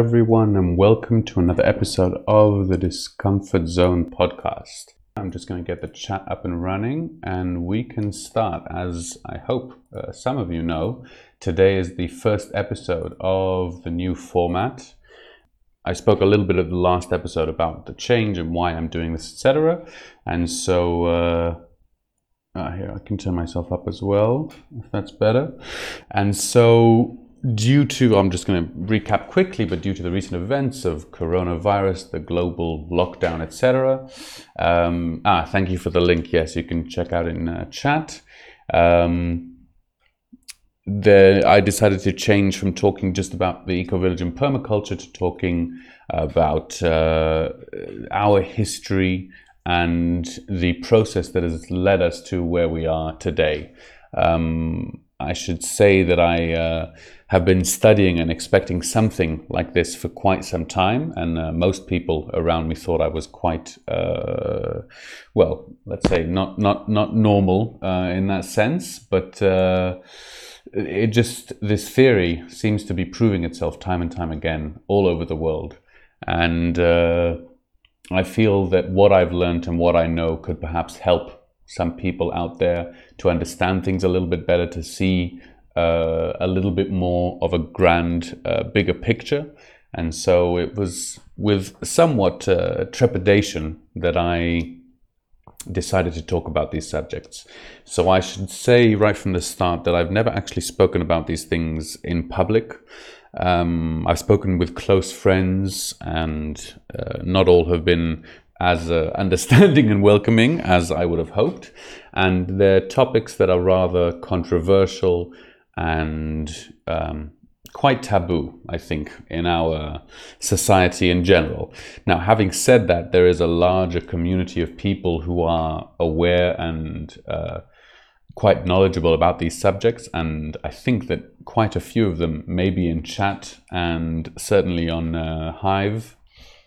everyone, and welcome to another episode of the Discomfort Zone podcast. I'm just going to get the chat up and running, and we can start. As I hope uh, some of you know, today is the first episode of the new format. I spoke a little bit of the last episode about the change and why I'm doing this, etc. And so, uh, uh, here I can turn myself up as well, if that's better. And so, due to, I'm just going to recap quickly, but due to the recent events of coronavirus, the global lockdown, etc. Um, ah, thank you for the link. Yes, you can check out in uh, chat. Um, the, I decided to change from talking just about the eco village and permaculture to talking about uh, our history and the process that has led us to where we are today. Um, I should say that I uh, have been studying and expecting something like this for quite some time, and uh, most people around me thought I was quite, uh, well, let's say not not not normal uh, in that sense, but uh, it just this theory seems to be proving itself time and time again all over the world, and uh, I feel that what I've learned and what I know could perhaps help some people out there to understand things a little bit better, to see uh, a little bit more of a grand, uh, bigger picture. And so it was with somewhat uh, trepidation that I decided to talk about these subjects. So I should say right from the start that I've never actually spoken about these things in public. Um, I've spoken with close friends, and uh, not all have been as uh, understanding and welcoming as I would have hoped. And they're topics that are rather controversial and um, quite taboo, I think, in our society in general. Now, having said that, there is a larger community of people who are aware and uh, quite knowledgeable about these subjects, and I think that quite a few of them may be in chat and certainly on uh, Hive.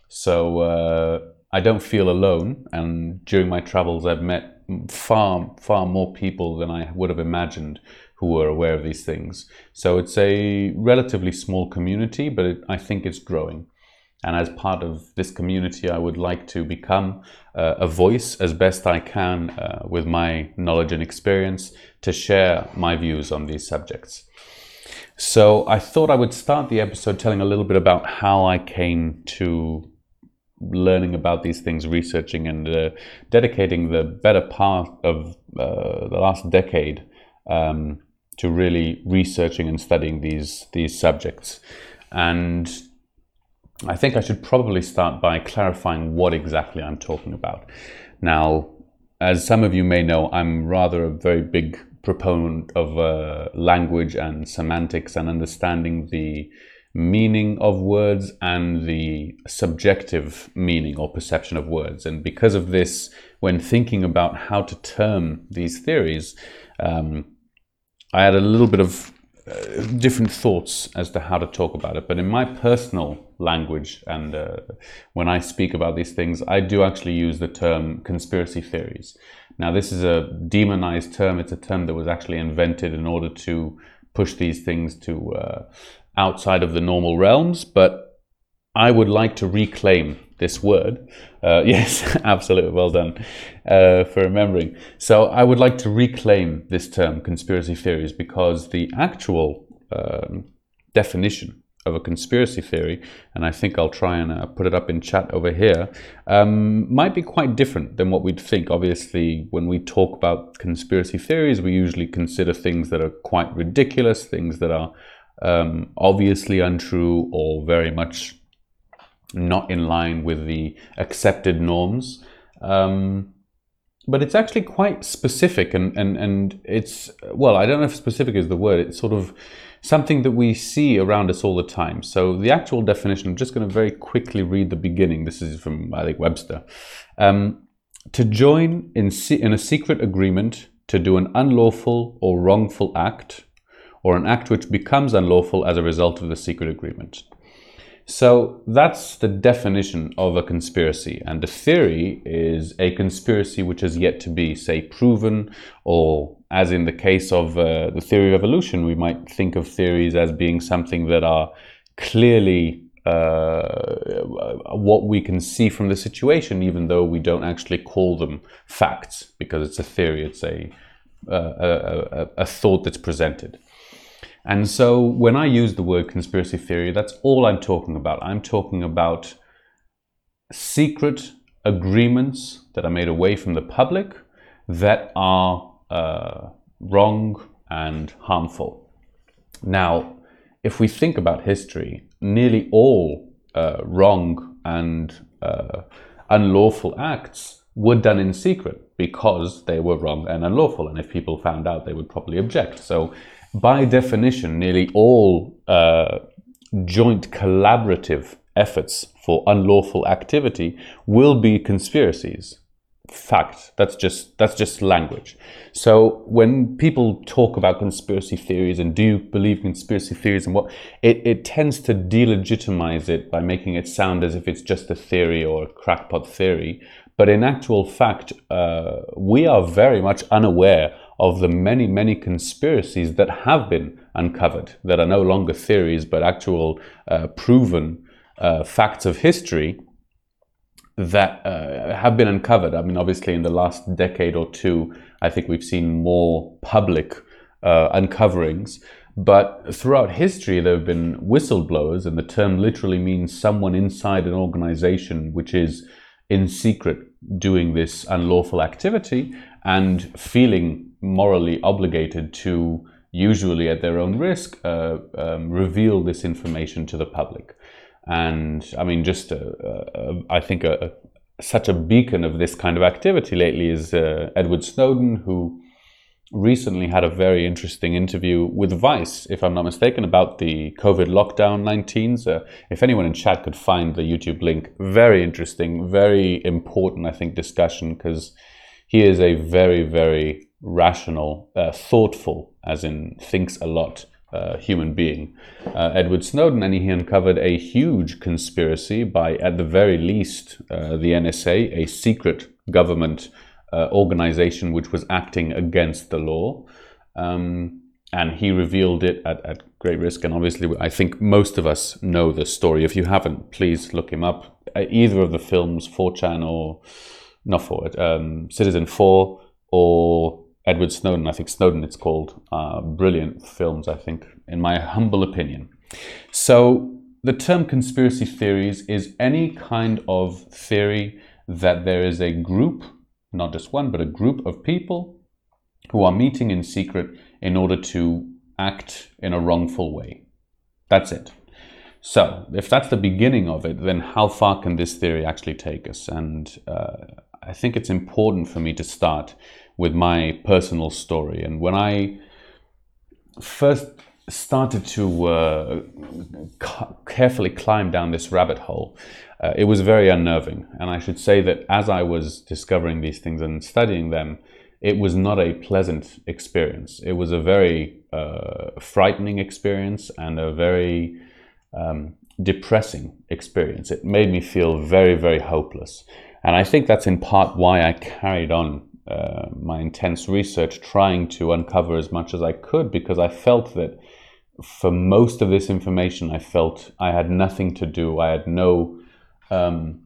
So uh, I don't feel alone, and during my travels, I've met far, far more people than I would have imagined who are aware of these things. So it's a relatively small community, but it, I think it's growing. And as part of this community, I would like to become uh, a voice as best I can uh, with my knowledge and experience to share my views on these subjects. So I thought I would start the episode telling a little bit about how I came to learning about these things, researching, and uh, dedicating the better part of uh, the last decade um, to really researching and studying these these subjects. And I think I should probably start by clarifying what exactly I'm talking about. Now, as some of you may know, I'm rather a very big proponent of uh, language and semantics and understanding the meaning of words and the subjective meaning or perception of words. And because of this, when thinking about how to term these theories, um, I had a little bit of uh, different thoughts as to how to talk about it. But in my personal language and uh, when I speak about these things, I do actually use the term conspiracy theories. Now, this is a demonized term. It's a term that was actually invented in order to push these things to uh, outside of the normal realms. But I would like to reclaim this word. Uh, yes, absolutely. Well done uh, for remembering. So I would like to reclaim this term, conspiracy theories, because the actual um, definition of a conspiracy theory, and I think I'll try and uh, put it up in chat over here, um, might be quite different than what we'd think. Obviously, when we talk about conspiracy theories, we usually consider things that are quite ridiculous, things that are um, obviously untrue or very much not in line with the accepted norms. Um, but it's actually quite specific and, and, and it's, well, I don't know if specific is the word, it's sort of something that we see around us all the time. So the actual definition, I'm just going to very quickly read the beginning. This is from, I think, Webster. Um, to join in, in a secret agreement to do an unlawful or wrongful act, or an act which becomes unlawful as a result of the secret agreement. So that's the definition of a conspiracy. And the theory is a conspiracy which has yet to be, say, proven, or as in the case of uh, the theory of evolution, we might think of theories as being something that are clearly uh, what we can see from the situation, even though we don't actually call them facts because it's a theory, it's a, uh, a, a, a thought that's presented. And so when I use the word conspiracy theory, that's all I'm talking about. I'm talking about secret agreements that are made away from the public that are uh, wrong and harmful. Now, if we think about history, nearly all uh, wrong and uh, unlawful acts were done in secret because they were wrong and unlawful. And if people found out, they would probably object. So, by definition, nearly all uh, joint collaborative efforts for unlawful activity will be conspiracies. Fact. That's just that's just language. So when people talk about conspiracy theories and do you believe conspiracy theories and what it, it tends to delegitimize it by making it sound as if it's just a theory or a crackpot theory. But in actual fact uh, we are very much unaware of the many many conspiracies that have been uncovered that are no longer theories but actual uh, proven uh, facts of history that uh, have been uncovered. I mean, obviously, in the last decade or two, I think we've seen more public uh, uncoverings. But throughout history, there have been whistleblowers, and the term literally means someone inside an organization which is in secret doing this unlawful activity and feeling morally obligated to, usually at their own risk, uh, um, reveal this information to the public and I mean, just a, a, I think a, such a beacon of this kind of activity lately is uh, Edward Snowden, who recently had a very interesting interview with Vice, if I'm not mistaken, about the COVID lockdown 19s. Uh, if anyone in chat could find the YouTube link, very interesting, very important, I think, discussion because he is a very, very rational, uh, thoughtful, as in thinks a lot uh, human being, uh, Edward Snowden, and he uncovered a huge conspiracy by, at the very least, uh, the NSA, a secret government uh, organization which was acting against the law. Um, and he revealed it at, at great risk. And obviously, I think most of us know the story. If you haven't, please look him up. Uh, either of the films, 4chan or not 4, um, Citizenfour or Edward Snowden, I think Snowden it's called, uh, brilliant films, I think, in my humble opinion. So, the term conspiracy theories is any kind of theory that there is a group, not just one, but a group of people who are meeting in secret in order to act in a wrongful way. That's it. So, if that's the beginning of it, then how far can this theory actually take us? And uh, I think it's important for me to start with my personal story. And when I first started to uh, ca- carefully climb down this rabbit hole, uh, it was very unnerving. And I should say that as I was discovering these things and studying them, it was not a pleasant experience. It was a very uh, frightening experience and a very um, depressing experience. It made me feel very, very hopeless. And I think that's in part why I carried on uh, my intense research trying to uncover as much as I could because I felt that for most of this information, I felt I had nothing to do. I had no um,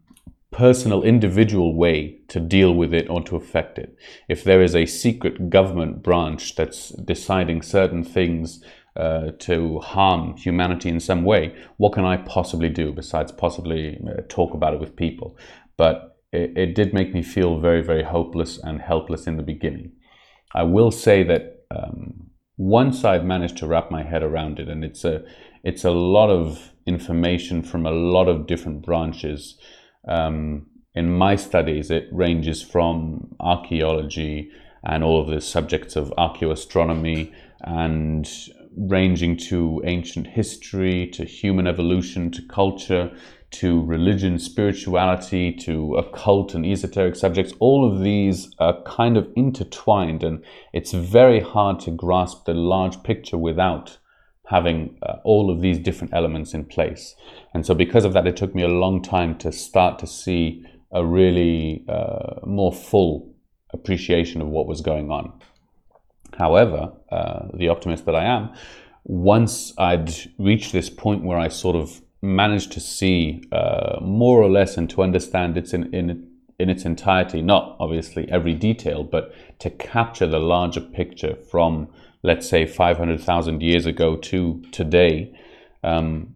personal, individual way to deal with it or to affect it. If there is a secret government branch that's deciding certain things uh, to harm humanity in some way, what can I possibly do besides possibly uh, talk about it with people? But it, it, did make me feel very, very hopeless and helpless in the beginning. I will say that um, once I've managed to wrap my head around it, and it's a it's a lot of information from a lot of different branches. Um, in my studies, it ranges from archaeology and all of the subjects of archaeoastronomy and ranging to ancient history, to human evolution, to culture, to religion, spirituality, to occult and esoteric subjects, all of these are kind of intertwined, and it's very hard to grasp the large picture without having uh, all of these different elements in place. And so, because of that, it took me a long time to start to see a really uh, more full appreciation of what was going on. However, uh, the optimist that I am, once I'd reached this point where I sort of managed to see uh, more or less and to understand its in, in in its entirety, not obviously every detail, but to capture the larger picture from, let's say, 500,000 years ago to today, um,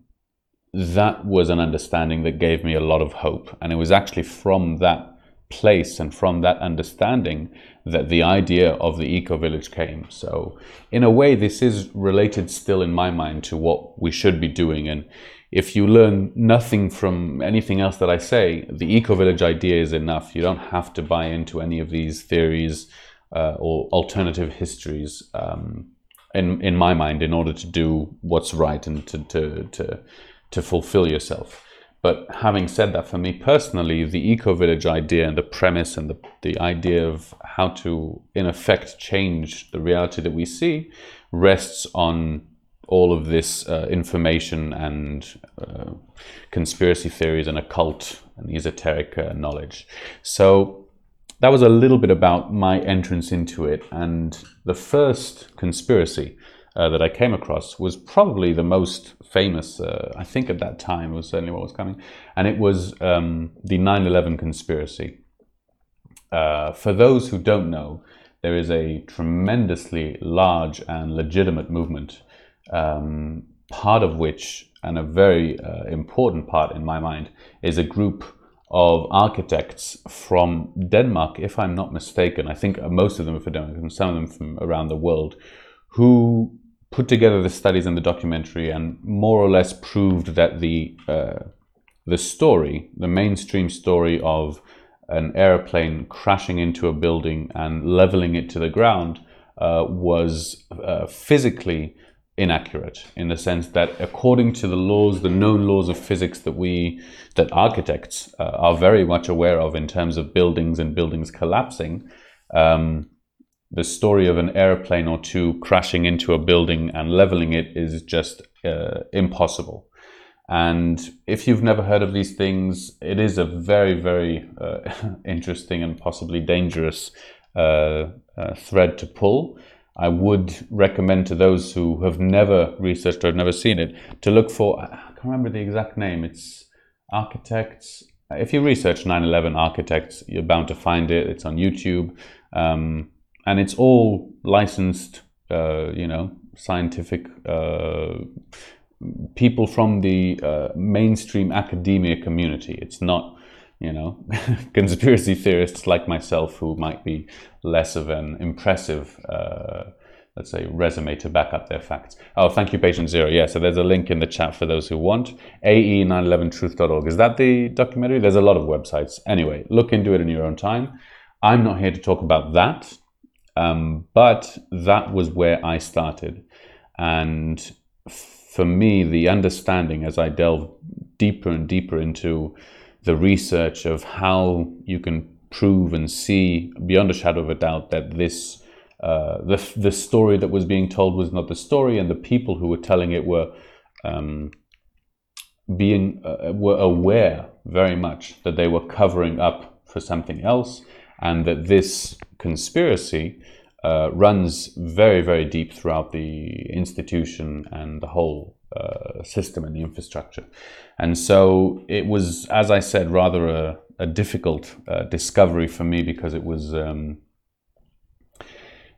that was an understanding that gave me a lot of hope. And it was actually from that place and from that understanding that the idea of the eco village came. So, in a way, this is related still in my mind to what we should be doing. And if you learn nothing from anything else that I say, the eco village idea is enough. You don't have to buy into any of these theories uh, or alternative histories. Um, in in my mind, in order to do what's right and to to to, to fulfill yourself. But having said that, for me personally, the eco village idea and the premise and the, the idea of how to, in effect, change the reality that we see rests on all of this uh, information and uh, conspiracy theories and occult and esoteric uh, knowledge. So that was a little bit about my entrance into it. And the first conspiracy uh, that I came across was probably the most famous, uh, I think at that time, was certainly what was coming. And it was um, the 9 11 conspiracy. Uh, for those who don't know, there is a tremendously large and legitimate movement um, part of which, and a very uh, important part in my mind, is a group of architects from Denmark, if I'm not mistaken. I think most of them are from Denmark, and some of them from around the world, who put together the studies and the documentary and more or less proved that the uh, the story, the mainstream story of an airplane crashing into a building and leveling it to the ground, uh, was uh, physically inaccurate in the sense that according to the laws the known laws of physics that we that architects uh, are very much aware of in terms of buildings and buildings collapsing um, the story of an airplane or two crashing into a building and leveling it is just uh, impossible and if you've never heard of these things it is a very very uh, interesting and possibly dangerous uh, uh, thread to pull I would recommend to those who have never researched or have never seen it to look for, I can't remember the exact name, it's architects. If you research 9 11 architects, you're bound to find it. It's on YouTube. Um, and it's all licensed, uh, you know, scientific uh, people from the uh, mainstream academia community. It's not you know, conspiracy theorists like myself who might be less of an impressive, uh, let's say, resume to back up their facts. Oh, thank you, Patient Zero. Yeah, so there's a link in the chat for those who want. AE911truth.org. Is that the documentary? There's a lot of websites. Anyway, look into it in your own time. I'm not here to talk about that, um, but that was where I started. And for me, the understanding as I delve deeper and deeper into the research of how you can prove and see beyond a shadow of a doubt that this uh, the the story that was being told was not the story, and the people who were telling it were um, being uh, were aware very much that they were covering up for something else, and that this conspiracy uh, runs very very deep throughout the institution and the whole uh, system and the infrastructure. And so it was, as I said, rather a, a difficult uh, discovery for me because it was um,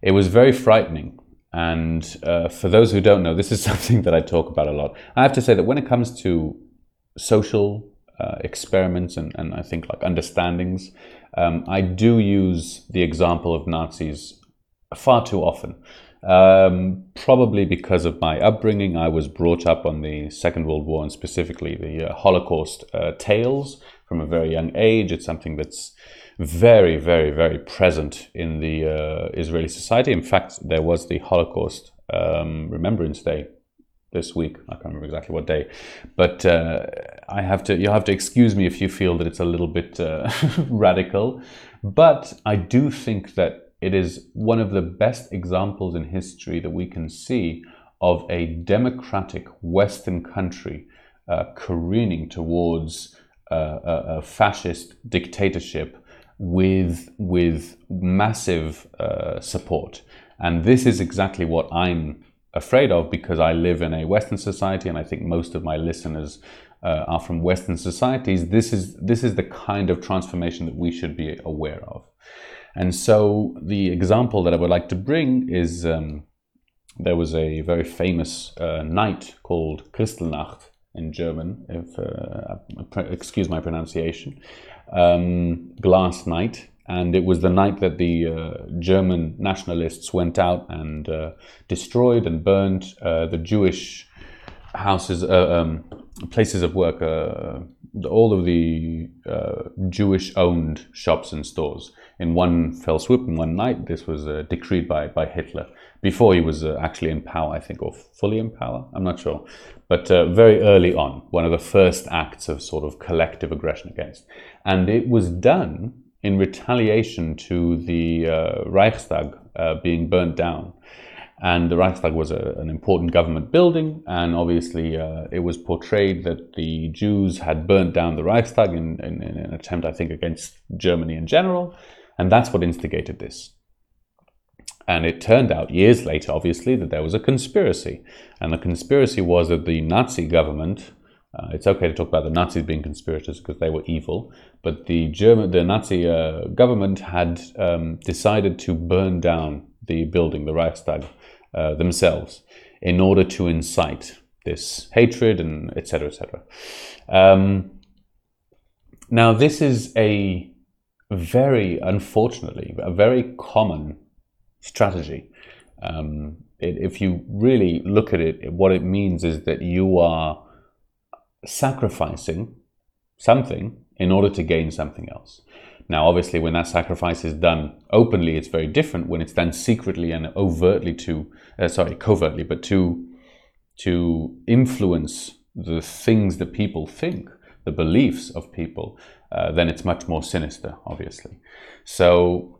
it was very frightening. And uh, for those who don't know, this is something that I talk about a lot. I have to say that when it comes to social uh, experiments and, and I think like understandings, um, I do use the example of Nazis far too often. Um, probably because of my upbringing, I was brought up on the Second World War and specifically the uh, Holocaust uh, tales from a very young age. It's something that's very, very, very present in the uh, Israeli society. In fact, there was the Holocaust um, Remembrance Day this week. I can't remember exactly what day, but uh, I have to. You have to excuse me if you feel that it's a little bit uh, radical, but I do think that it is one of the best examples in history that we can see of a democratic Western country uh, careening towards uh, a, a, fascist dictatorship with with massive uh, support. And this is exactly what I'm afraid of because I live in a Western society, and I think most of my listeners uh, are from Western societies, this is this is the kind of transformation that we should be aware of. And so the example that I would like to bring is um, there was a very famous uh, night called Kristallnacht in German, if uh, excuse my pronunciation, um, Glass Night, and it was the night that the uh, German nationalists went out and uh, destroyed and burned uh, the Jewish houses, uh, um, places of work, uh, all of the uh, Jewish-owned shops and stores in one fell swoop in one night. This was decreed by by Hitler before he was actually in power, I think, or fully in power. I'm not sure, but very early on, one of the first acts of sort of collective aggression against, and it was done in retaliation to the uh, Reichstag uh, being burnt down. And the Reichstag was a, an important government building, and obviously uh, it was portrayed that the Jews had burnt down the Reichstag in, in, in an attempt, I think, against Germany in general, and that's what instigated this. And it turned out years later, obviously, that there was a conspiracy. And the conspiracy was that the Nazi government uh, it's okay to talk about the Nazis being conspirators because they were evil, but the German, the Nazi uh, government had um, decided to burn down the building, the Reichstag, uh, themselves, in order to incite this hatred and etc. etc. Um, now, this is a very, unfortunately, a very common strategy. Um, it, if you really look at it, what it means is that you are sacrificing something in order to gain something else. Now, obviously, when that sacrifice is done openly, it's very different. When it's done secretly and overtly to, uh, sorry, covertly, but to to influence the things that people think, the beliefs of people, uh, then it's much more sinister, obviously. So,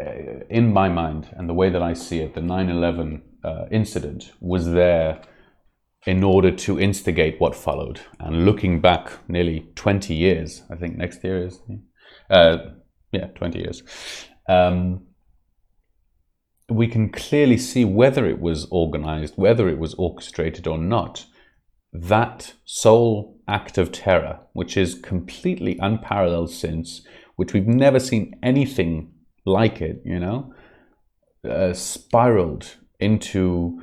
uh, in my mind and the way that I see it, the 9 11 uh, incident was there in order to instigate what followed. And looking back nearly 20 years, I think next year is, uh, yeah, 20 years, um, we can clearly see whether it was organized, whether it was orchestrated or not. That sole act of terror, which is completely unparalleled since, which we've never seen anything like it, you know, uh, spiraled into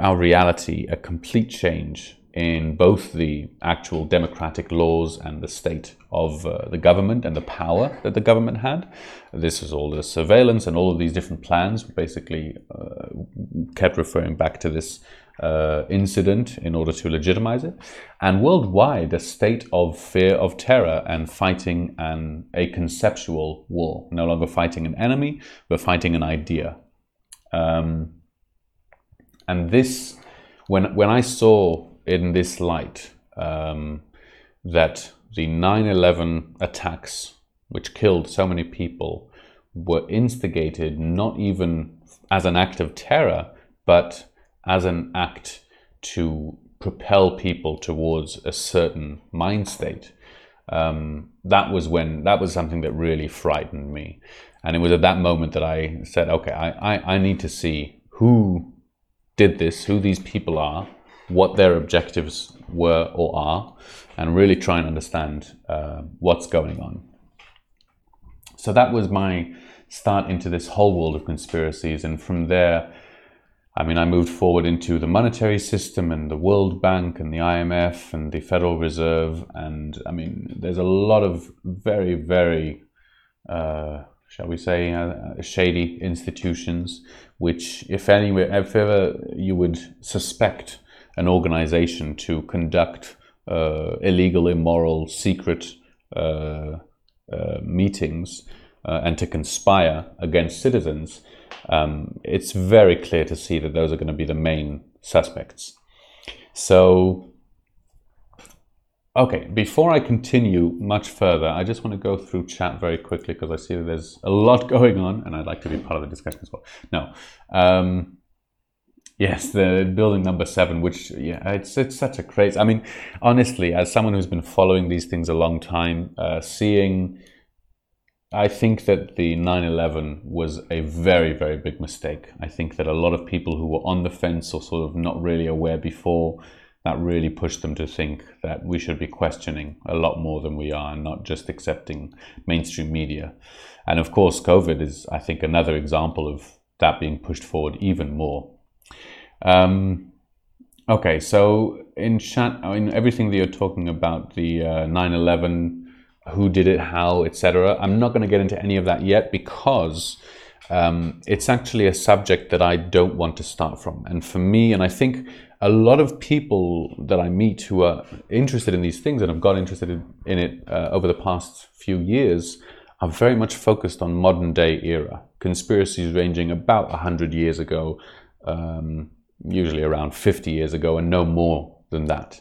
our reality a complete change in both the actual democratic laws and the state of uh, the government and the power that the government had. This is all the surveillance and all of these different plans basically uh, kept referring back to this uh, incident in order to legitimize it. And worldwide, a state of fear of terror and fighting an, a conceptual war. No longer fighting an enemy, but fighting an idea. Um, and this, when when I saw in this light um, that the 9/11 attacks, which killed so many people, were instigated not even as an act of terror, but as an act to propel people towards a certain mind state. Um, that was when that was something that really frightened me, and it was at that moment that I said, "Okay, I, I, I need to see who did this, who these people are, what their objectives were or are, and really try and understand uh, what's going on. So that was my start into this whole world of conspiracies, and from there, I mean, I moved forward into the monetary system and the World Bank and the IMF and the Federal Reserve, and I mean, there's a lot of very, very uh, shall we say, uh, shady institutions, which, if anywhere, if ever you would suspect an organization to conduct uh, illegal, immoral, secret uh, uh meetings uh, and to conspire against citizens, um, it's very clear to see that those are going to be the main suspects. So Okay, before I continue much further, I just want to go through chat very quickly because I see that there's a lot going on and I'd like to be part of the discussion as well. No. Um, yes, the building number seven, which, yeah, it's, it's such a crazy. I mean, honestly, as someone who's been following these things a long time, uh, seeing. I think that the 9 11 was a very, very big mistake. I think that a lot of people who were on the fence or sort of not really aware before that really pushed them to think that we should be questioning a lot more than we are, and not just accepting mainstream media. And of course, COVID is, I think, another example of that being pushed forward even more. Um, okay, so in chat, I mean, everything that you're talking about, the uh, 9 11, who did it, how, etc., I'm not going to get into any of that yet because um, it's actually a subject that I don't want to start from. And for me, and I think a lot of people that I meet who are interested in these things and have got interested in, it uh, over the past few years are very much focused on modern day era conspiracies ranging about 100 years ago, um, usually around 50 years ago, and no more than that.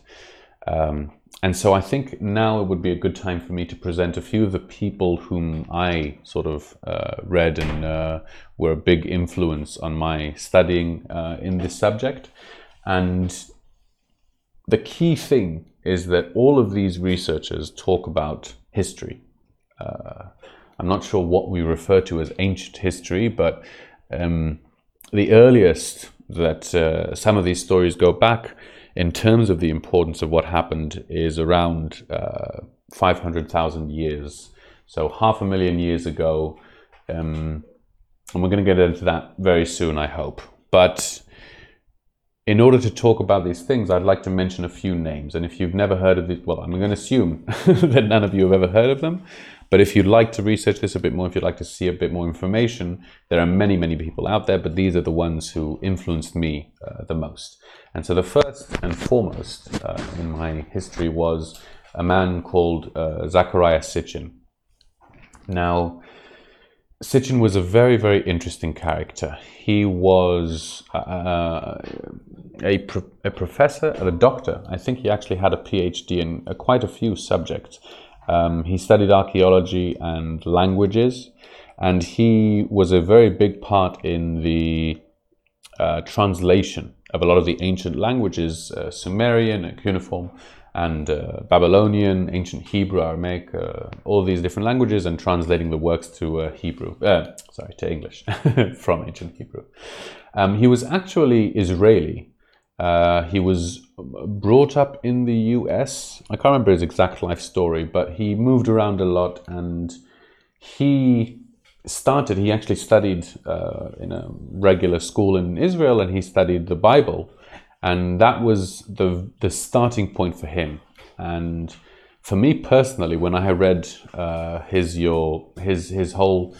Um, and so I think now it would be a good time for me to present a few of the people whom I sort of uh, read and uh, were a big influence on my studying uh, in this subject. And the key thing is that all of these researchers talk about history. Uh, I'm not sure what we refer to as ancient history, but um, the earliest that uh, some of these stories go back in terms of the importance of what happened is around uh, 500,000 years. So half a million years ago. Um, and we're going to get into that very soon, I hope. But in order to talk about these things, I'd like to mention a few names. And if you've never heard of these, well, I'm going to assume that none of you have ever heard of them. But if you'd like to research this a bit more, if you'd like to see a bit more information, there are many, many people out there, but these are the ones who influenced me uh, the most. And so the first and foremost uh, in my history was a man called uh, Zecharia Sitchin. Now, Sitchin was a very, very interesting character. He was uh, a, pro- a professor, a doctor. I think he actually had a PhD in uh, quite a few subjects. Um, he studied archaeology and languages, and he was a very big part in the uh, translation of a lot of the ancient languages, uh, Sumerian, cuneiform, and uh, Babylonian, ancient Hebrew, Aramaic, uh, all these different languages, and translating the works to uh, Hebrew, uh, sorry, to English from ancient Hebrew. Um, he was actually Israeli, uh, he was brought up in the US. I can't remember his exact life story, but he moved around a lot and he started, he actually studied uh, in a regular school in Israel and he studied the Bible. And that was the, the starting point for him. And for me personally, when I read uh, his, your, his, his whole,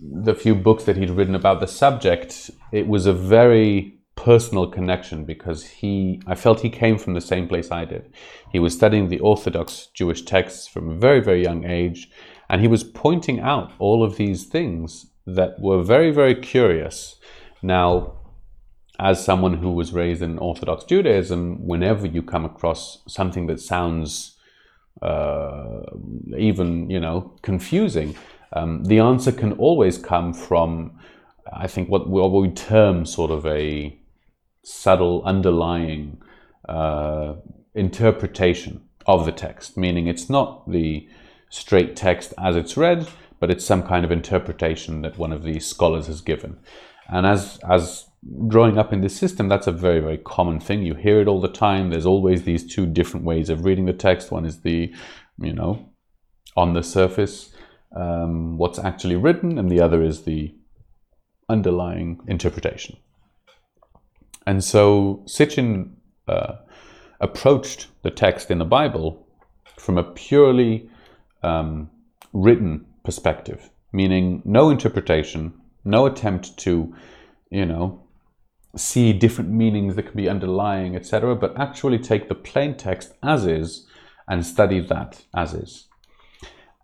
the few books that he'd written about the subject, it was a very personal connection because he I felt he came from the same place I did. He was studying the Orthodox Jewish texts from a very, very young age, and he was pointing out all of these things that were very, very curious. Now, as someone who was raised in Orthodox Judaism, whenever you come across something that sounds uh, even, you know, confusing, um, the answer can always come from, I think, what we, what we term sort of a subtle underlying uh, interpretation of the text, meaning it's not the straight text as it's read, but it's some kind of interpretation that one of these scholars has given. And as as growing up in this system, that's a very very common thing. You hear it all the time. There's always these two different ways of reading the text. One is the, you know, on the surface, um, what's actually written, and the other is the underlying interpretation. And so Sitchin uh, approached the text in the Bible from a purely um, written perspective, meaning no interpretation, no attempt to, you know, see different meanings that can be underlying, etc., but actually take the plain text as is and study that as is.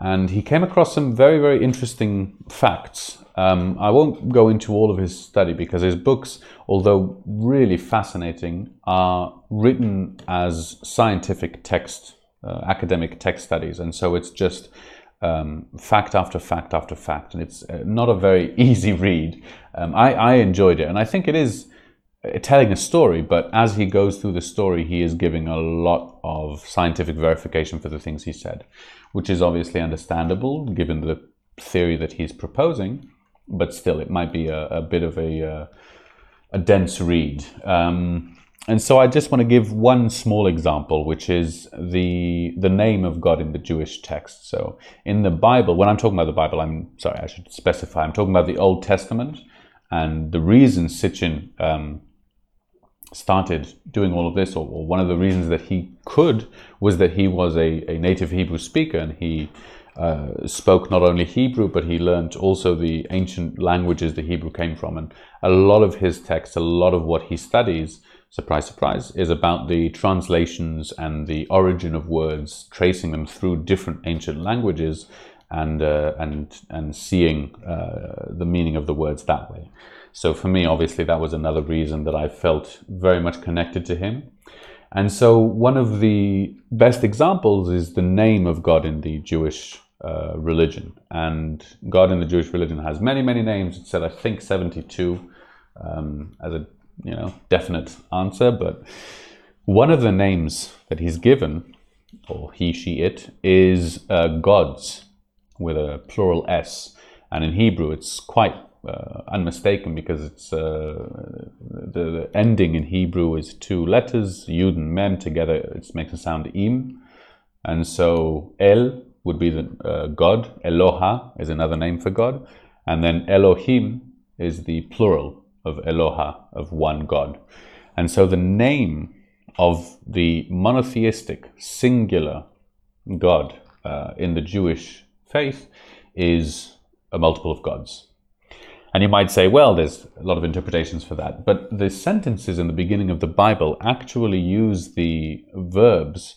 And he came across some very, very interesting facts um, I won't go into all of his study because his books, although really fascinating, are written as scientific text, uh, academic text studies. And so it's just um, fact after fact after fact. And it's uh, not a very easy read. Um, I, I enjoyed it. And I think it is telling a story, but as he goes through the story, he is giving a lot of scientific verification for the things he said, which is obviously understandable given the theory that he's proposing but still, it might be a, a bit of a, uh, a dense read. Um, and so I just want to give one small example, which is the the name of God in the Jewish text. So in the Bible, when I'm talking about the Bible, I'm sorry, I should specify. I'm talking about the Old Testament, and the reason Sitchin um, started doing all of this, or, or, one of the reasons that he could, was that he was a, a native Hebrew speaker, and he uh, spoke not only Hebrew, but he learned also the ancient languages the Hebrew came from. And a lot of his texts, a lot of what he studies surprise, surprise, is about the translations and the origin of words, tracing them through different ancient languages and, uh, and, and seeing uh, the meaning of the words that way. So for me, obviously, that was another reason that I felt very much connected to him. And so one of the best examples is the name of God in the Jewish uh, religion. And God in the Jewish religion has many, many names. It said, I think, 72 um, as a you know definite answer, but one of the names that he's given, or he, she, it, is uh, gods with a plural s, and in Hebrew it's quite uh, unmistaken because it's uh, the, the, ending in Hebrew is two letters, yud and mem together. It makes a sound im, and so El would be the uh, God. Eloha is another name for God, and then Elohim is the plural of Eloha, of one God. And so the name of the monotheistic, singular God uh, in the Jewish faith is a multiple of gods. And you might say, well, there's a lot of interpretations for that. But the sentences in the beginning of the Bible actually use the verbs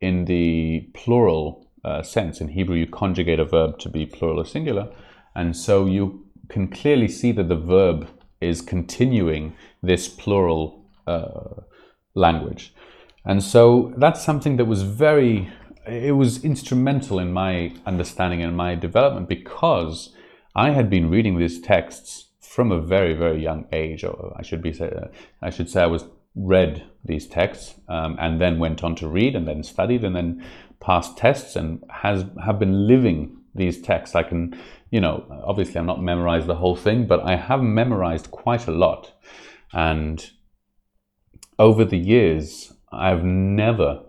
in the plural uh, sense. In Hebrew, you conjugate a verb to be plural or singular. And so you can clearly see that the verb is continuing this plural uh, language. And so that's something that was very, it was instrumental in my understanding and my development because I had been reading these texts from a very, very young age. Or I should be, I should say I was read these texts um, and then went on to read and then studied and then passed tests and has have been living these texts. I can you know, obviously I'm not memorized the whole thing, but I have memorized quite a lot. And over the years, I've never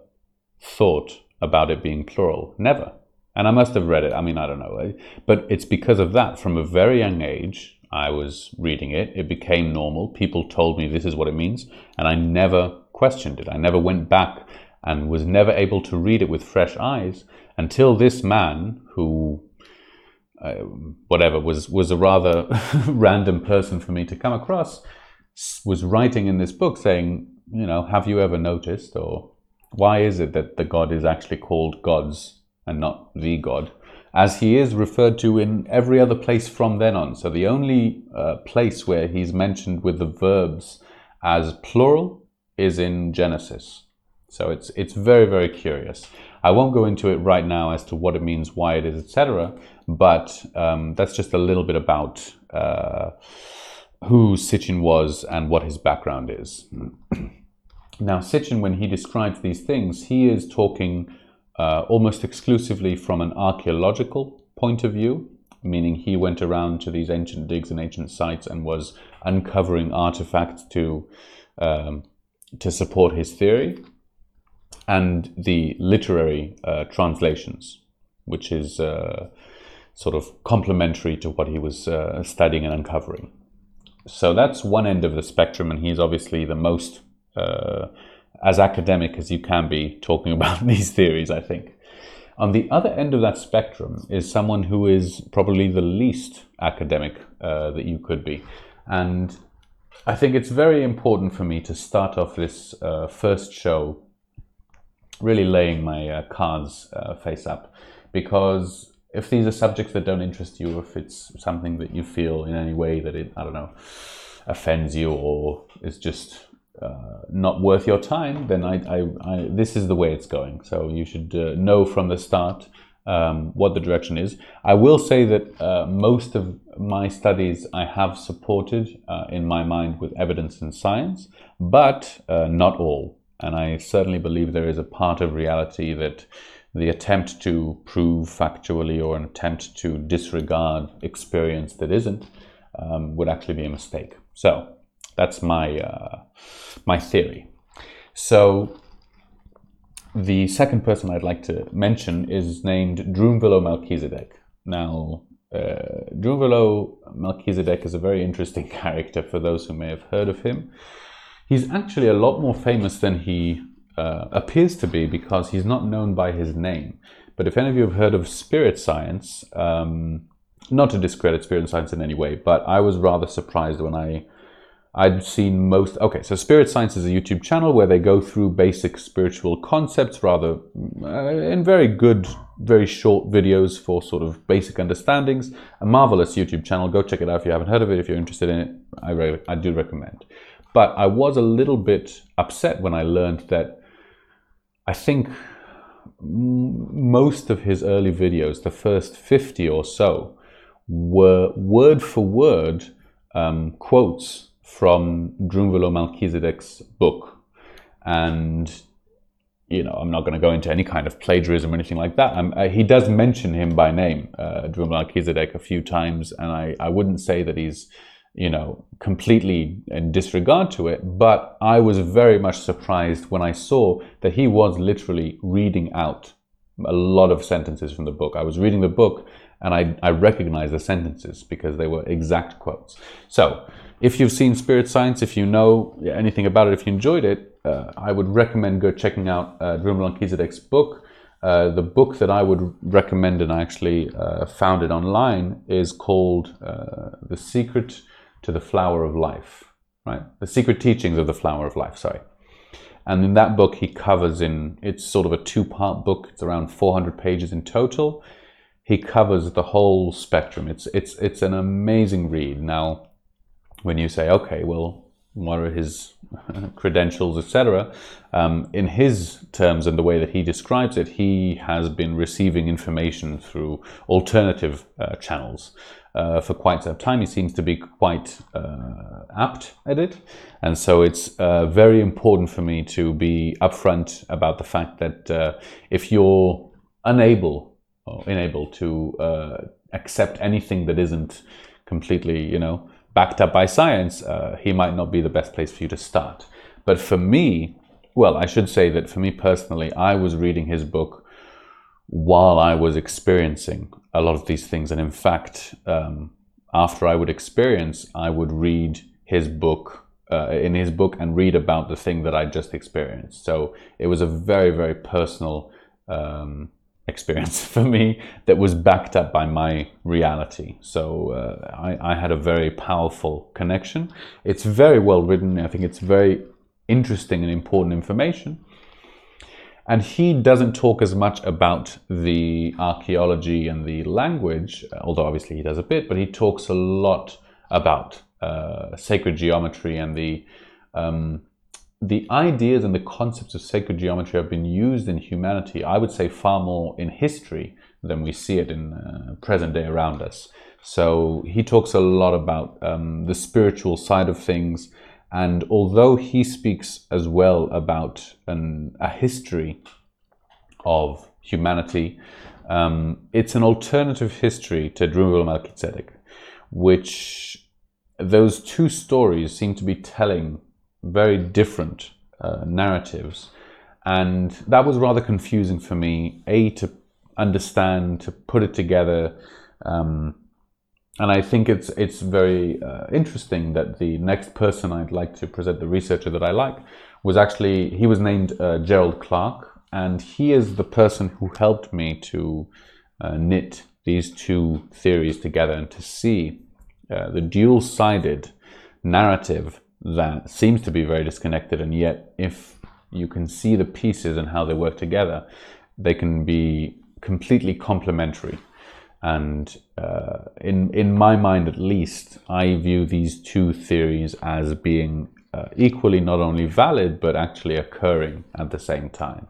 thought about it being plural. Never. And I must have read it. I mean, I don't know. But it's because of that. From a very young age, I was reading it. It became normal. People told me this is what it means. And I never questioned it. I never went back and was never able to read it with fresh eyes until this man who uh, whatever was was a rather random person for me to come across was writing in this book saying you know have you ever noticed or why is it that the god is actually called gods and not the god as he is referred to in every other place from then on so the only uh, place where he's mentioned with the verbs as plural is in genesis so it's it's very very curious I won't go into it right now as to what it means, why it is, etc. But um, that's just a little bit about uh, who Sitchin was and what his background is. now, Sitchin, when he describes these things, he is talking uh, almost exclusively from an archaeological point of view, meaning he went around to these ancient digs and ancient sites and was uncovering artifacts to um, to support his theory and the literary uh, translations, which is uh, sort of complementary to what he was uh, studying and uncovering. So that's one end of the spectrum, and he's obviously the most uh, as academic as you can be talking about these theories, I think. On the other end of that spectrum is someone who is probably the least academic uh, that you could be. And I think it's very important for me to start off this uh, first show really laying my uh, cards uh, face up because if these are subjects that don't interest you, if it's something that you feel in any way that it, I don't know, offends you or is just uh, not worth your time, then I, I, I, this is the way it's going. So you should uh, know from the start um, what the direction is. I will say that uh, most of my studies I have supported uh, in my mind with evidence and science, but not all. And I certainly believe there is a part of reality that the attempt to prove factually or an attempt to disregard experience that isn't um, would actually be a mistake. So that's my uh, my theory. So the second person I'd like to mention is named Drunvalo Melchizedek. Now, uh, Drunvalo Melchizedek is a very interesting character for those who may have heard of him. He's actually a lot more famous than he uh, appears to be because he's not known by his name. But if any of you have heard of spirit science, um, not to discredit spirit science in any way, but I was rather surprised when I I'd seen most. Okay, so Spirit Science is a YouTube channel where they go through basic spiritual concepts, rather uh, in very good, very short videos for sort of basic understandings. A marvelous YouTube channel. Go check it out if you haven't heard of it. If you're interested in it, I re- I do recommend. But I was a little bit upset when I learned that I think most of his early videos, the first 50 or so, were word for word um, quotes from Drunvalo Melchizedek's book. And, you know, I'm not going to go into any kind of plagiarism or anything like that. Uh, he does mention him by name, uh, Melchizedek, a few times. And I, I wouldn't say that he's, you know, completely in disregard to it. But I was very much surprised when I saw that he was literally reading out a lot of sentences from the book. I was reading the book and I, I recognized the sentences because they were exact quotes. So, if you've seen Spirit Science, if you know anything about it, if you enjoyed it, uh, I would recommend go checking out uh, Drunvalo Melchizedek's book. Uh, the book that I would recommend, and I actually uh, found it online, is called uh, The Secret to the Flower of Life, right? The Secret Teachings of the Flower of Life, sorry. And in that book, he covers in, it's sort of a two part book, it's around 400 pages in total. He covers the whole spectrum. It's, it's, it's an amazing read. Now, when you say, okay, well, what are his credentials, etc. Um, in his terms and the way that he describes it, he has been receiving information through alternative uh, channels uh, for quite some time. He seems to be quite uh, apt at it, and so it's uh, very important for me to be upfront about the fact that uh, if you're unable or unable to uh, accept anything that isn't completely, you know backed up by science, uh, he might not be the best place for you to start. But for me, well, I should say that for me personally, I was reading his book while I was experiencing a lot of these things. And in fact, um, after I would experience, I would read his book, uh, in his book, and read about the thing that I just experienced. So it was a very, very personal um, experience for me that was backed up by my reality. So uh, I, I, had a very powerful connection. It's very well written. I think it's very interesting and important information. And he doesn't talk as much about the archaeology and the language, although obviously he does a bit, but he talks a lot about uh, sacred geometry and the um, the ideas and the concepts of sacred geometry have been used in humanity, I would say, far more in history than we see it in uh, present day around us. So he talks a lot about um, the spiritual side of things. And although he speaks as well about an, a history of humanity, um, it's an alternative history to Drunvalo Melchizedek, which those two stories seem to be telling very different uh, narratives. And that was rather confusing for me, A, to understand, to put it together. Um, and I think it's it's very uh, interesting that the next person I'd like to present, the researcher that I like, was actually he was named uh, Gerald Clark, and he is the person who helped me to uh, knit these two theories together and to see uh, the dual-sided narrative that seems to be very disconnected, and yet if you can see the pieces and how they work together, they can be completely complementary. And uh, in in my mind, at least, I view these two theories as being uh, equally not only valid but actually occurring at the same time.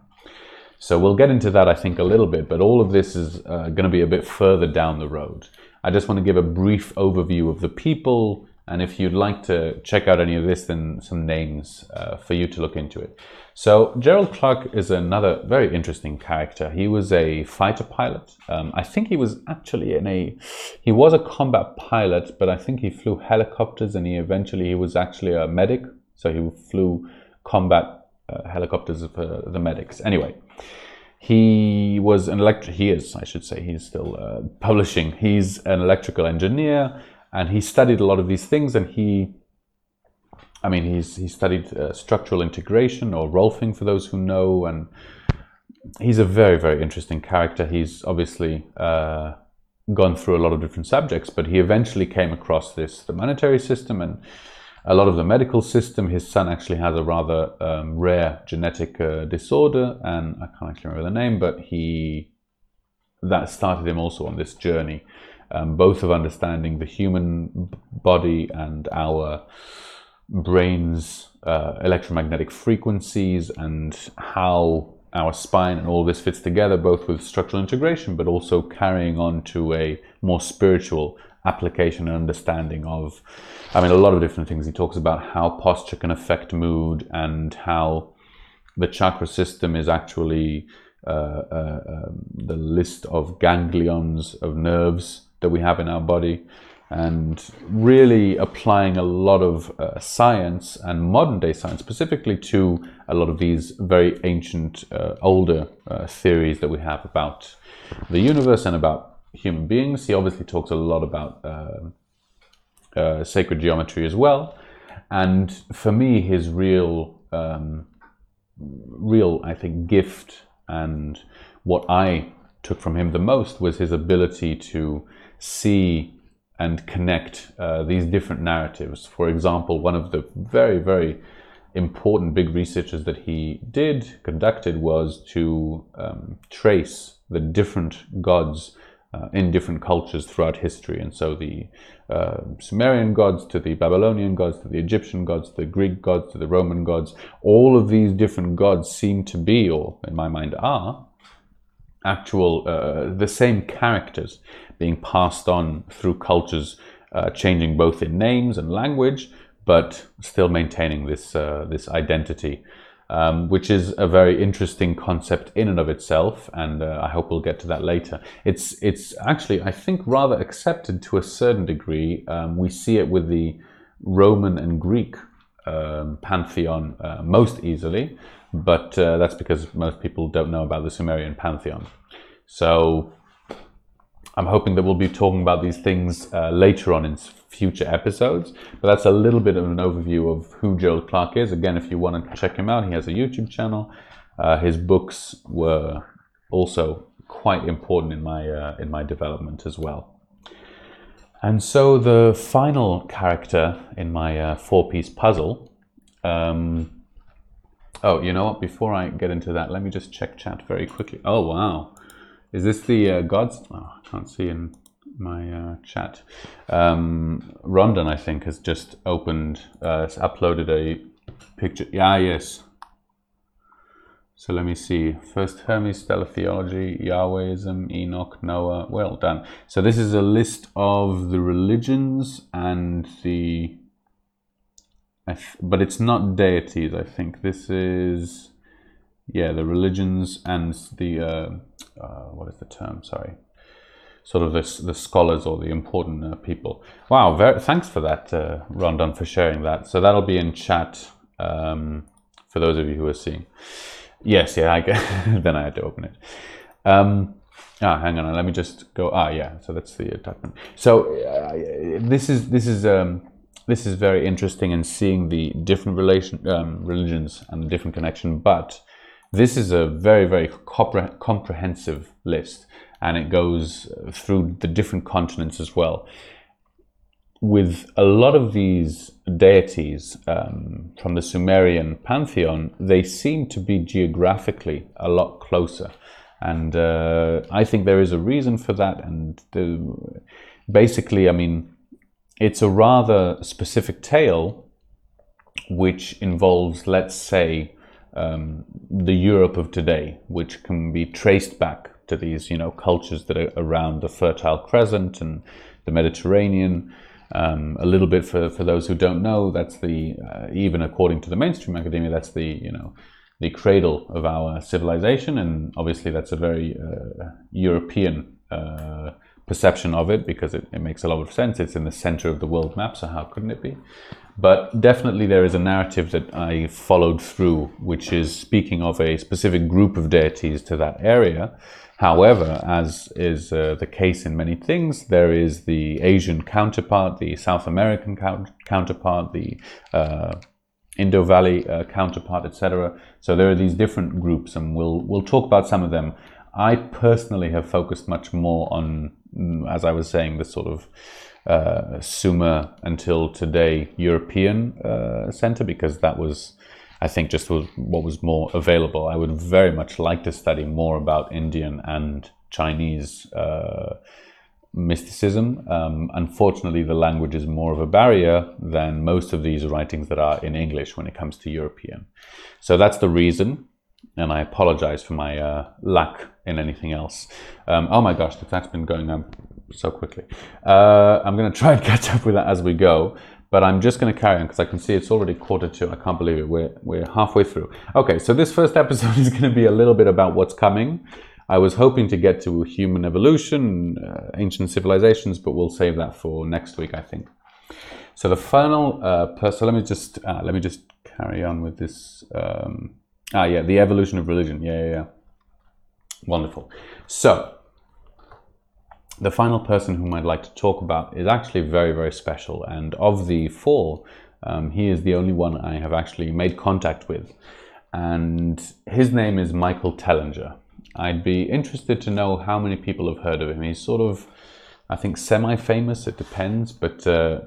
So we'll get into that, I think, a little bit. But all of this is uh, going to be a bit further down the road. I just want to give a brief overview of the people and if you'd like to check out any of this, then some names uh, for you to look into it. So Gerald Clark is another very interesting character. He was a fighter pilot. Um, I think he was actually in a, he was a combat pilot, but I think he flew helicopters and he eventually, he was actually a medic. So he flew combat uh, helicopters for the medics. Anyway, he was an elect. He is, I should say, he's still uh, publishing. He's an electrical engineer, and he studied a lot of these things. And he, I mean, he's he studied uh, structural integration or Rolfing for those who know, and he's a very very interesting character. He's obviously uh, gone through a lot of different subjects, but he eventually came across this the monetary system and a lot of the medical system. His son actually has a rather um, rare genetic uh, disorder, and I can't actually remember the name, but he that started him also on this journey, um, both of understanding the human body and our brain's uh, electromagnetic frequencies and how our spine and all this fits together, both with structural integration, but also carrying on to a more spiritual application and understanding of, I mean, a lot of different things. He talks about how posture can affect mood and how the chakra system is actually uh, uh, um, the list of ganglions of nerves that we have in our body and really applying a lot of uh, science and modern day science specifically to a lot of these very ancient uh, older uh, theories that we have about the universe and about human beings. He obviously talks a lot about uh, uh, sacred geometry as well. And for me, his real, um, real, I think, gift and what I took from him the most was his ability to see and connect uh, these different narratives. For example, one of the very, very important big researches that he did, conducted, was to um, trace the different gods uh, in different cultures throughout history. And so the uh, Sumerian gods to the Babylonian gods to the Egyptian gods to the Greek gods to the Roman gods, all of these different gods seem to be, or in my mind are, actual, uh, the same characters being passed on through cultures, uh, changing both in names and language, but still maintaining this, uh, this identity um, which is a very interesting concept in and of itself, and uh, I hope we'll get to that later. It's it's actually I think rather accepted to a certain degree. Um, we see it with the Roman and Greek um, pantheon uh, most easily, but uh, that's because most people don't know about the Sumerian pantheon. So I'm hoping that we'll be talking about these things uh, later on in future episodes. But that's a little bit of an overview of who Joel Clark is. Again, if you want to check him out, he has a YouTube channel. Uh, his books were also quite important in my uh, in my development as well. And so the final character in my uh, four-piece puzzle. Um, oh, you know what? Before I get into that, let me just check chat very quickly. Oh wow, is this the uh, gods? Oh, I can't see in my uh, chat. Um, Rondon, I think, has just opened, uh, uploaded a picture. Yeah, yes. So let me see. First Hermes, Stellar Theology, Yahwehism, Enoch, Noah. Well done. So this is a list of the religions and the. But it's not deities, I think. This is. Yeah, the religions and the. Uh, uh, what is the term? Sorry sort of the, the scholars or the important uh, people. Wow, very, thanks for that, uh, Rondon, for sharing that. So that'll be in chat um, for those of you who are seeing. Yes, yeah, I get, then I had to open it. Um, ah, hang on, let me just go. Ah, yeah, so that's the attachment. So uh, this is this is um, this is very interesting in seeing the different relation um, religions and the different connection. But this is a very very compre comprehensive list and it goes through the different continents as well. With a lot of these deities um, from the Sumerian pantheon, they seem to be geographically a lot closer. And uh, I think there is a reason for that. And the, basically, I mean, it's a rather specific tale which involves, let's say, um, the Europe of today, which can be traced back to these, you know, cultures that are around the Fertile Crescent and the Mediterranean. Um, a little bit for, for those who don't know, that's the uh, even according to the mainstream academia, that's the you know the cradle of our civilization, and obviously that's a very uh, European uh, perception of it because it, it, makes a lot of sense. It's in the center of the world map, so how couldn't it be? But definitely, there is a narrative that I followed through, which is speaking of a specific group of deities to that area. However, as is uh, the case in many things, there is the Asian counterpart, the South American counterpart, the uh, Indo Valley uh, counterpart, etc. So there are these different groups, and we'll we'll talk about some of them. I personally have focused much more on, as I was saying, the sort of uh, Sumer until today European uh, center because that was, I think, just was what was more available. I would very much like to study more about Indian and Chinese uh, mysticism. Um, unfortunately, the language is more of a barrier than most of these writings that are in English when it comes to European. So that's the reason and I apologize for my uh, lack in anything else. Um, oh my gosh, the that's been going on so quickly. Uh, I'm going to try and catch up with that as we go, but I'm just going to carry on because I can see it's already quarter to. I can't believe it. We're, we're halfway through. Okay, so this first episode is going to be a little bit about what's coming. I was hoping to get to human evolution, uh, ancient civilizations, but we'll save that for next week, I think. So the final, uh, so let me just uh, let me just carry on with this. Um, Ah, yeah, the evolution of religion. Yeah, yeah, yeah. Wonderful. So, the final person whom I'd like to talk about is actually very, very special. And of the four, um, he is the only one I have actually made contact with. And his name is Michael Tellinger. I'd be interested to know how many people have heard of him. He's sort of, I think, semi famous, it depends, but uh,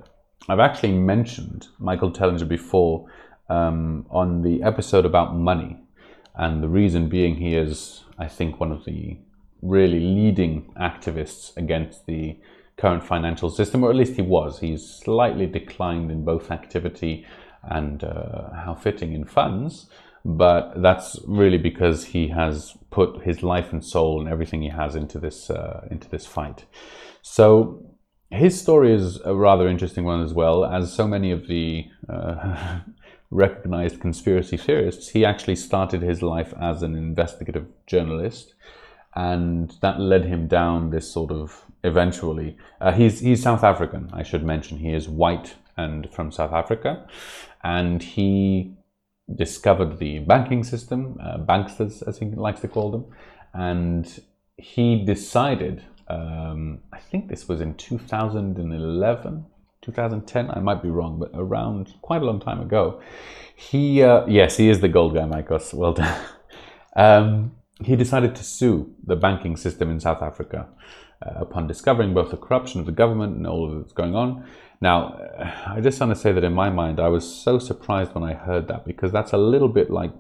I've actually mentioned Michael Tellinger before um, on the episode about money. And the reason being, he is, I think, one of the really leading activists against the current financial system, or at least he was. He's slightly declined in both activity and uh, how fitting in funds, but that's really because he has put his life and soul and everything he has into this uh, into this fight. So his story is a rather interesting one as well, as so many of the uh, recognized conspiracy theorists, he actually started his life as an investigative journalist, and that led him down this sort of eventually. Uh, he's he's South African, I should mention. He is white and from South Africa, and he discovered the banking system, uh, banksters as he likes to call them, and he decided. Um, I think this was in 2011 2010, I might be wrong, but around quite a long time ago. He, uh, yes, he is the gold guy, Michael. Well done. um, he decided to sue the banking system in South Africa uh, upon discovering both the corruption of the government and all of that's going on. Now, uh, I just want to say that in my mind, I was so surprised when I heard that because that's a little bit like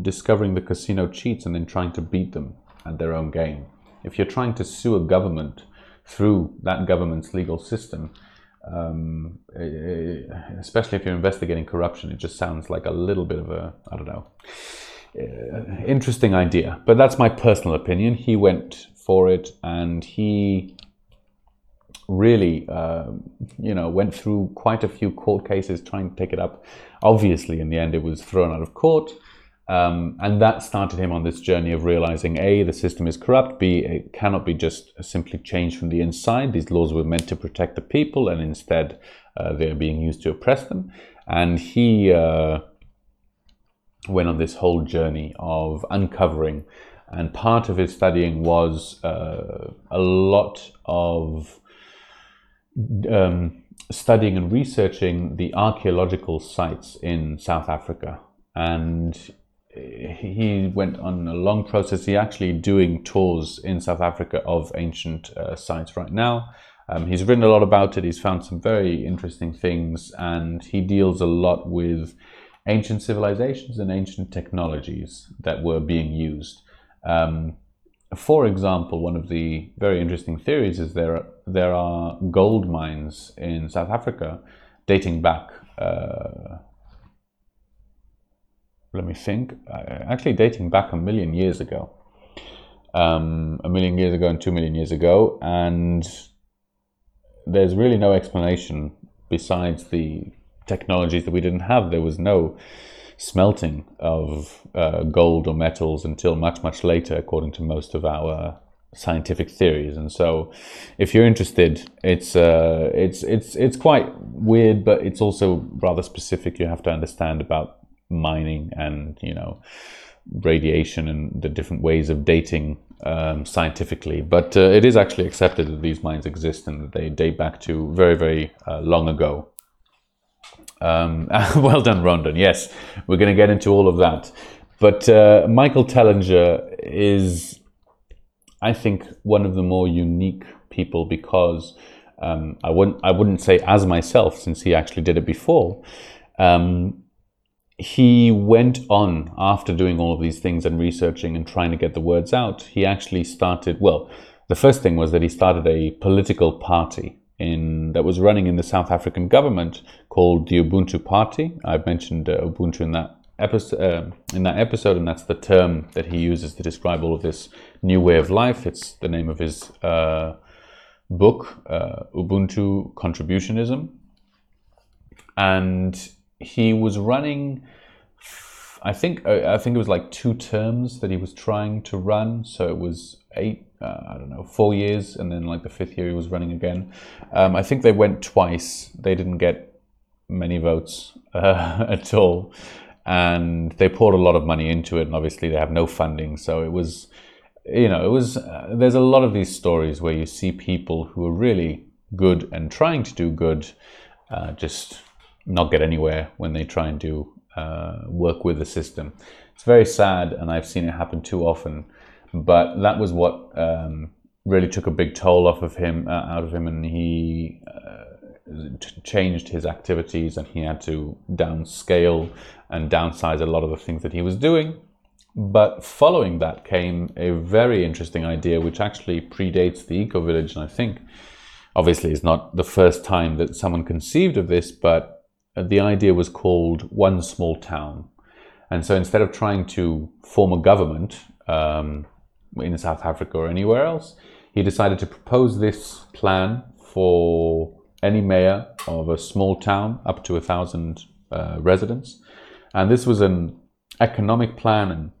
discovering the casino cheats and then trying to beat them at their own game. If you're trying to sue a government through that government's legal system, um, especially if you're investigating corruption, it just sounds like a little bit of a, I don't know, uh, interesting idea. But that's my personal opinion. He went for it and he really, uh, you know, went through quite a few court cases trying to take it up. Obviously, in the end, it was thrown out of court. Um, and that started him on this journey of realizing A, the system is corrupt, B, it cannot be just simply changed from the inside. These laws were meant to protect the people, and instead uh, they're being used to oppress them. And he uh, went on this whole journey of uncovering, and part of his studying was uh, a lot of um, studying and researching the archaeological sites in South Africa. And he went on a long process. He's actually doing tours in South Africa of ancient uh, sites right now. Um, he's written a lot about it. He's found some very interesting things, and he deals a lot with ancient civilizations and ancient technologies that were being used. Um, for example, one of the very interesting theories is there there are gold mines in South Africa dating back. Uh, let me think, actually dating back a million years ago. Um, a million years ago and two million years ago, and there's really no explanation besides the technologies that we didn't have. There was no smelting of uh, gold or metals until much, much later, according to most of our scientific theories. And so, if you're interested, it's uh, it's it's it's quite weird, but it's also rather specific. You have to understand about mining and you know radiation and the different ways of dating um, scientifically. But uh, it is actually accepted that these mines exist and that they date back to very very uh, long ago. Um, well done, Rondon. Yes, we're going to get into all of that. But uh, Michael Tellinger is, I think, one of the more unique people because um, I wouldn't I wouldn't say as myself since he actually did it before. Um, he went on after doing all of these things and researching and trying to get the words out. He actually started. Well, the first thing was that he started a political party in that was running in the South African government called the Ubuntu Party. I've mentioned uh, Ubuntu in that episode uh, in that episode, and that's the term that he uses to describe all of this new way of life. It's the name of his uh, book, uh, Ubuntu Contributionism, and he was running. I think uh, I think it was like two terms that he was trying to run. So it was eight, uh, I don't know, four years, and then like the fifth year he was running again. Um, I think they went twice. They didn't get many votes uh, at all and they poured a lot of money into it and obviously they have no funding so it was you know it was uh, there's a lot of these stories where you see people who are really good and trying to do good uh, just not get anywhere when they try and do uh, work with the system it's very sad and i've seen it happen too often but that was what um, really took a big toll off of him uh, out of him and he uh, changed his activities and he had to downscale and downsize a lot of the things that he was doing. But following that came a very interesting idea, which actually predates the eco village. And I think, obviously, it's not the first time that someone conceived of this, but the idea was called One Small Town. And so instead of trying to form a government um, in South Africa or anywhere else, he decided to propose this plan for any mayor of a small town up to a thousand uh, residents. And this was an economic plan and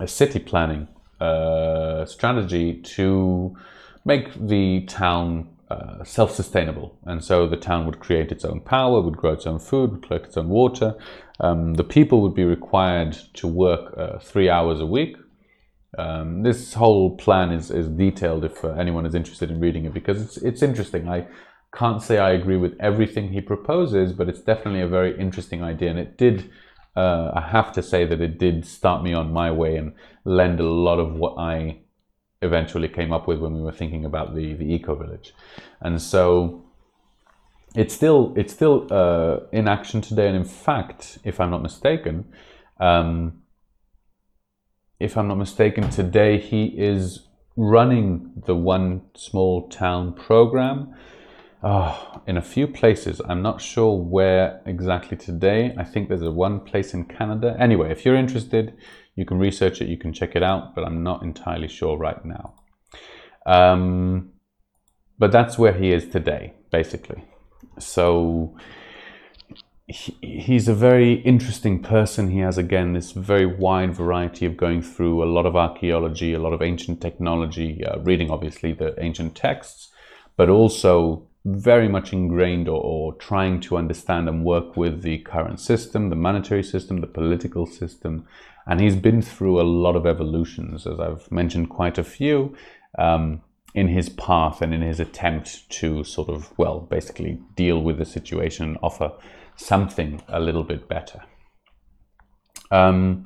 a city planning uh, strategy to make the town uh, self-sustainable. And so the town would create its own power, would grow its own food, would collect its own water. Um, the people would be required to work uh, three hours a week. Um, this whole plan is, is detailed if uh, anyone is interested in reading it because it's, it's interesting. I can't say I agree with everything he proposes, but it's definitely a very interesting idea. And it did, uh, I have to say that it did start me on my way and lend a lot of what I eventually came up with when we were thinking about the, the eco village. And so it's still, it's still uh, in action today. And in fact, if I'm not mistaken, um, if I'm not mistaken, today he is running the One Small Town program Oh, in a few places. I'm not sure where exactly today. I think there's a one place in Canada. Anyway, if you're interested, you can research it, you can check it out, but I'm not entirely sure right now. Um, but that's where he is today, basically. So he, he's a very interesting person. He has, again, this very wide variety of going through a lot of archaeology, a lot of ancient technology, uh, reading obviously the ancient texts, but also very much ingrained or, or, trying to understand and work with the current system, the monetary system, the political system. And he's been through a lot of evolutions, as I've mentioned quite a few, um, in his path and in his attempt to sort of, well, basically deal with the situation and offer something a little bit better. Um,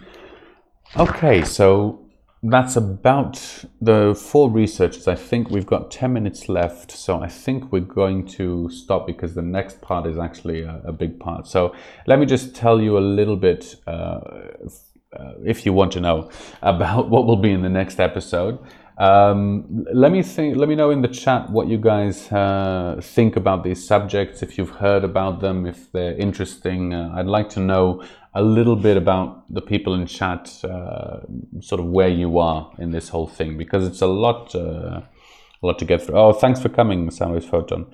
okay, so that's about the four researchers. I think we've got 10 minutes left, so I think we're going to stop because the next part is actually a, a big part. So let me just tell you a little bit, uh, uh, if you want to know, about what will be in the next episode. Um, let me think. Let me know in the chat what you guys uh, think about these subjects. If you've heard about them, if they're interesting, uh, I'd like to know a little bit about the people in chat, uh, sort of where you are in this whole thing, because it's a lot, uh, a lot to get through. Oh, thanks for coming, Sandwich Photon.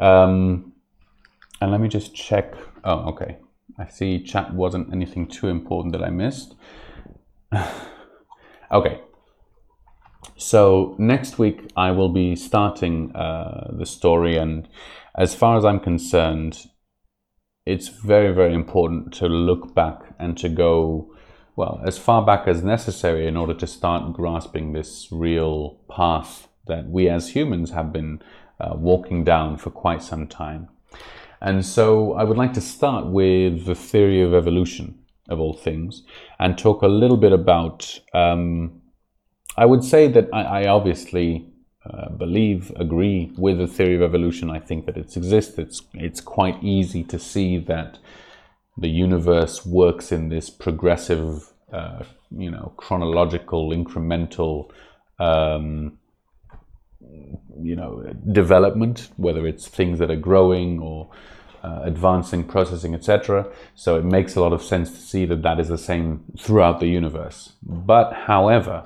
Um, and let me just check. Oh, okay. I see chat wasn't anything too important that I missed. okay. So next week I will be starting uh, the story, and as far as I'm concerned, it's very very important to look back and to go well as far back as necessary in order to start grasping this real path that we as humans have been uh, walking down for quite some time. And so I would like to start with the theory of evolution of all things and talk a little bit about. Um, I would say that I, I obviously uh, believe, agree with the theory of evolution. I think that it exists. It's, it's quite easy to see that the universe works in this progressive, uh, you know, chronological, incremental, um, you know, development, whether it's things that are growing or uh, advancing, processing, etc. So it makes a lot of sense to see that that is the same throughout the universe. But however,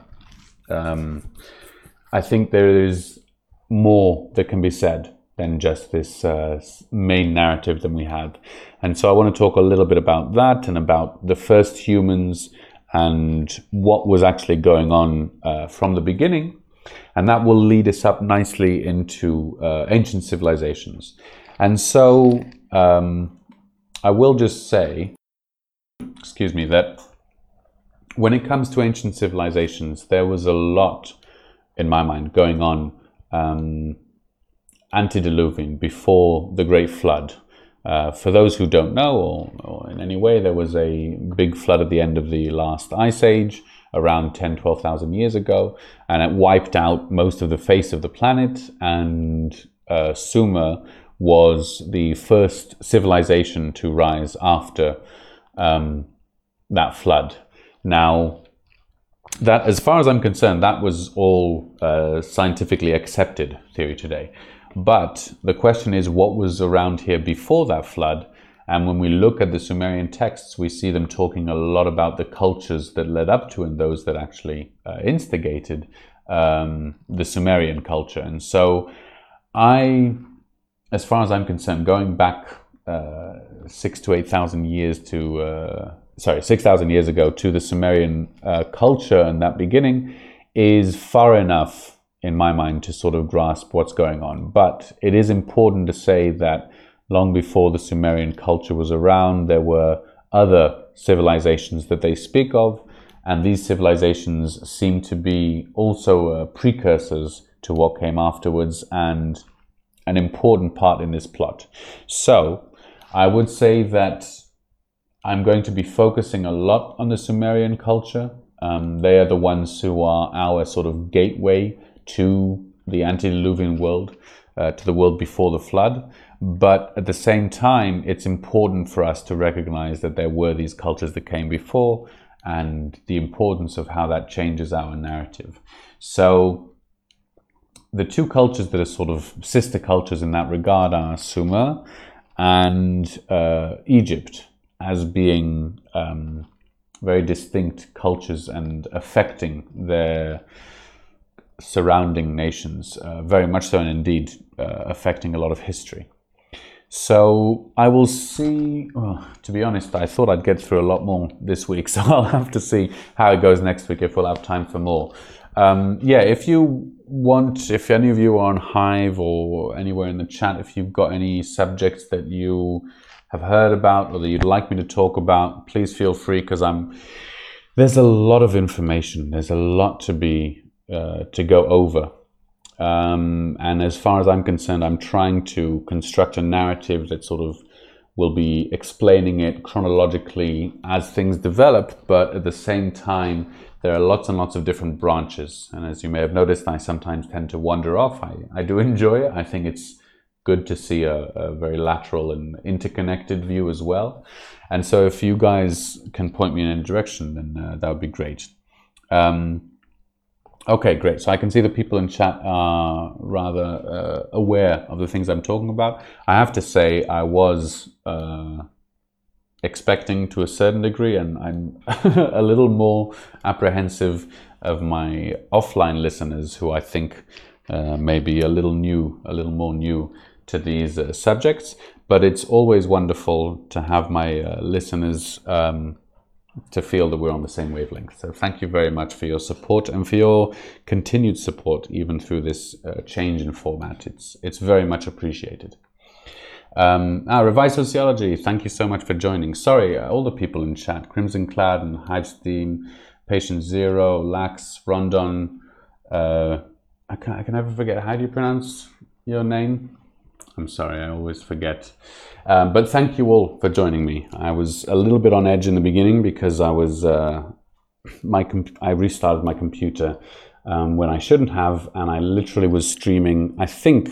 um, I think there is more that can be said than just this uh, main narrative that we have. And so I want to talk a little bit about that and about the first humans and what was actually going on uh, from the beginning. And that will lead us up nicely into uh, ancient civilizations. And so um, I will just say, excuse me, that when it comes to ancient civilizations, there was a lot, in my mind, going on um, antediluvian before the Great Flood. Uh, for those who don't know, or, or, in any way, there was a big flood at the end of the last ice age, around 10, 12,000 years ago, and it wiped out most of the face of the planet. And uh, Sumer was the first civilization to rise after um, that flood. Now, that, as far as I'm concerned, that was all uh, scientifically accepted theory today. But the question is, what was around here before that flood? And when we look at the Sumerian texts, we see them talking a lot about the cultures that led up to and those that actually uh, instigated um, the Sumerian culture. And so, I, as far as I'm concerned, going back uh, six to eight thousand years to uh, sorry, 6,000 years ago to the Sumerian uh, culture and that beginning is far enough in my mind to sort of grasp what's going on. But it is important to say that long before the Sumerian culture was around, there were other civilizations that they speak of, and these civilizations seem to be also uh, precursors to what came afterwards and an important part in this plot. So I would say that I'm going to be focusing a lot on the Sumerian culture. Um, they are the ones who are our sort of gateway to the antediluvian world, uh, to the world before the flood. But at the same time, it's important for us to recognize that there were these cultures that came before and the importance of how that changes our narrative. So, the two cultures that are sort of sister cultures in that regard are Sumer and uh, Egypt as being um, very distinct cultures and affecting their surrounding nations, uh, very much so, and indeed uh, affecting a lot of history. So I will see. Well, to be honest, I thought I'd get through a lot more this week, so I'll have to see how it goes next week if we'll have time for more. Um, yeah, if you want, if any of you are on Hive or anywhere in the chat, if you've got any subjects that you have heard about or that you'd like me to talk about, please feel free because I'm. There's a lot of information. There's a lot to be uh, to go over, um, and as far as I'm concerned, I'm trying to construct a narrative that sort of will be explaining it chronologically as things develop, but at the same time, there are lots and lots of different branches. And as you may have noticed, I sometimes tend to wander off. I, I do enjoy it. I think it's good to see a, a, very lateral and interconnected view as well. And so, if you guys can point me in any direction, then uh, that would be great. Um, okay, great. So I can see the people in chat are rather uh, aware of the things I'm talking about. I have to say, I was uh, expecting to a certain degree, and I'm a little more apprehensive of my offline listeners who I think uh, may be a little new, a little more new to these uh, subjects, but it's always wonderful to have my uh, listeners um, to feel that we're on the same wavelength. So thank you very much for your support and for your continued support, even through this uh, change in format. It's it's very much appreciated. Um, ah, Revised Sociology, thank you so much for joining. Sorry, uh, all the people in chat, Crimson Clad and Hive's Patient Zero, Lax, Rondon, uh, I, can, I can never forget, how do you pronounce your name? I'm sorry, I always forget. Um, but thank you all for joining me. I was a little bit on edge in the beginning because I was uh, my I restarted my computer um, when I shouldn't have, and I literally was streaming. I think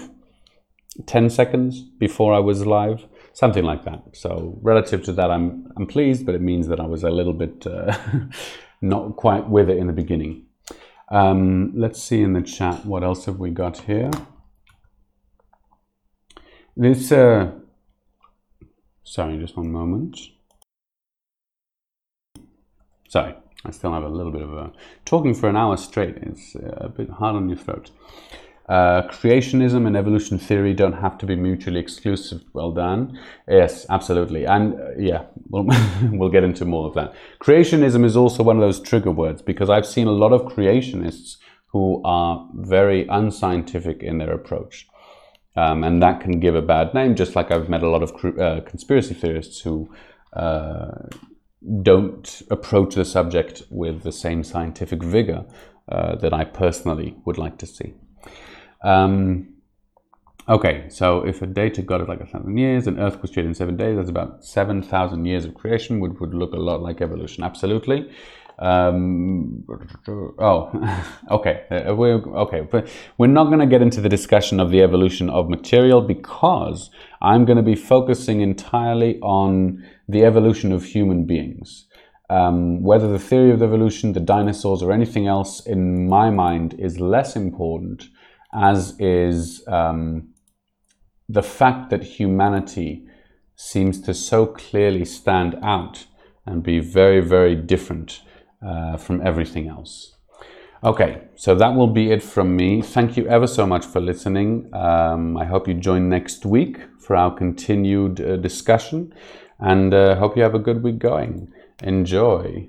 10 seconds before I was live, something like that. So relative to that, I'm I'm pleased, but it means that I was a little bit uh, not quite with it in the beginning. Um, let's see in the chat what else have we got here. This uh, Sorry, just one moment. Sorry, I still have a little bit of a... Talking for an hour straight It's a bit hard on your throat. Uh, creationism and evolution theory don't have to be mutually exclusive. Well done. Yes, absolutely. And uh, yeah, we'll, we'll get into more of that. Creationism is also one of those trigger words because I've seen a lot of creationists who are very unscientific in their approach. Um, and that can give a bad name, just like I've met a lot of uh, conspiracy theorists who uh, don't approach the subject with the same scientific vigor uh, that I personally would like to see. Um, okay, so if a data got it like a thousand years and Earth was created in seven days, that's about 7,000 years of creation, would, would look a lot like evolution. Absolutely. Um, oh, okay. Uh, we're, okay. But we're not going to get into the discussion of the evolution of material because I'm going to be focusing entirely on the evolution of human beings. Um, whether the theory of evolution, the dinosaurs, or anything else in my mind is less important, as is um, the fact that humanity seems to so clearly stand out and be very, very different uh, from everything else. Okay, so that will be it from me. Thank you ever so much for listening. Um, I hope you join next week for our continued uh, discussion and uh, hope you have a good week going. Enjoy.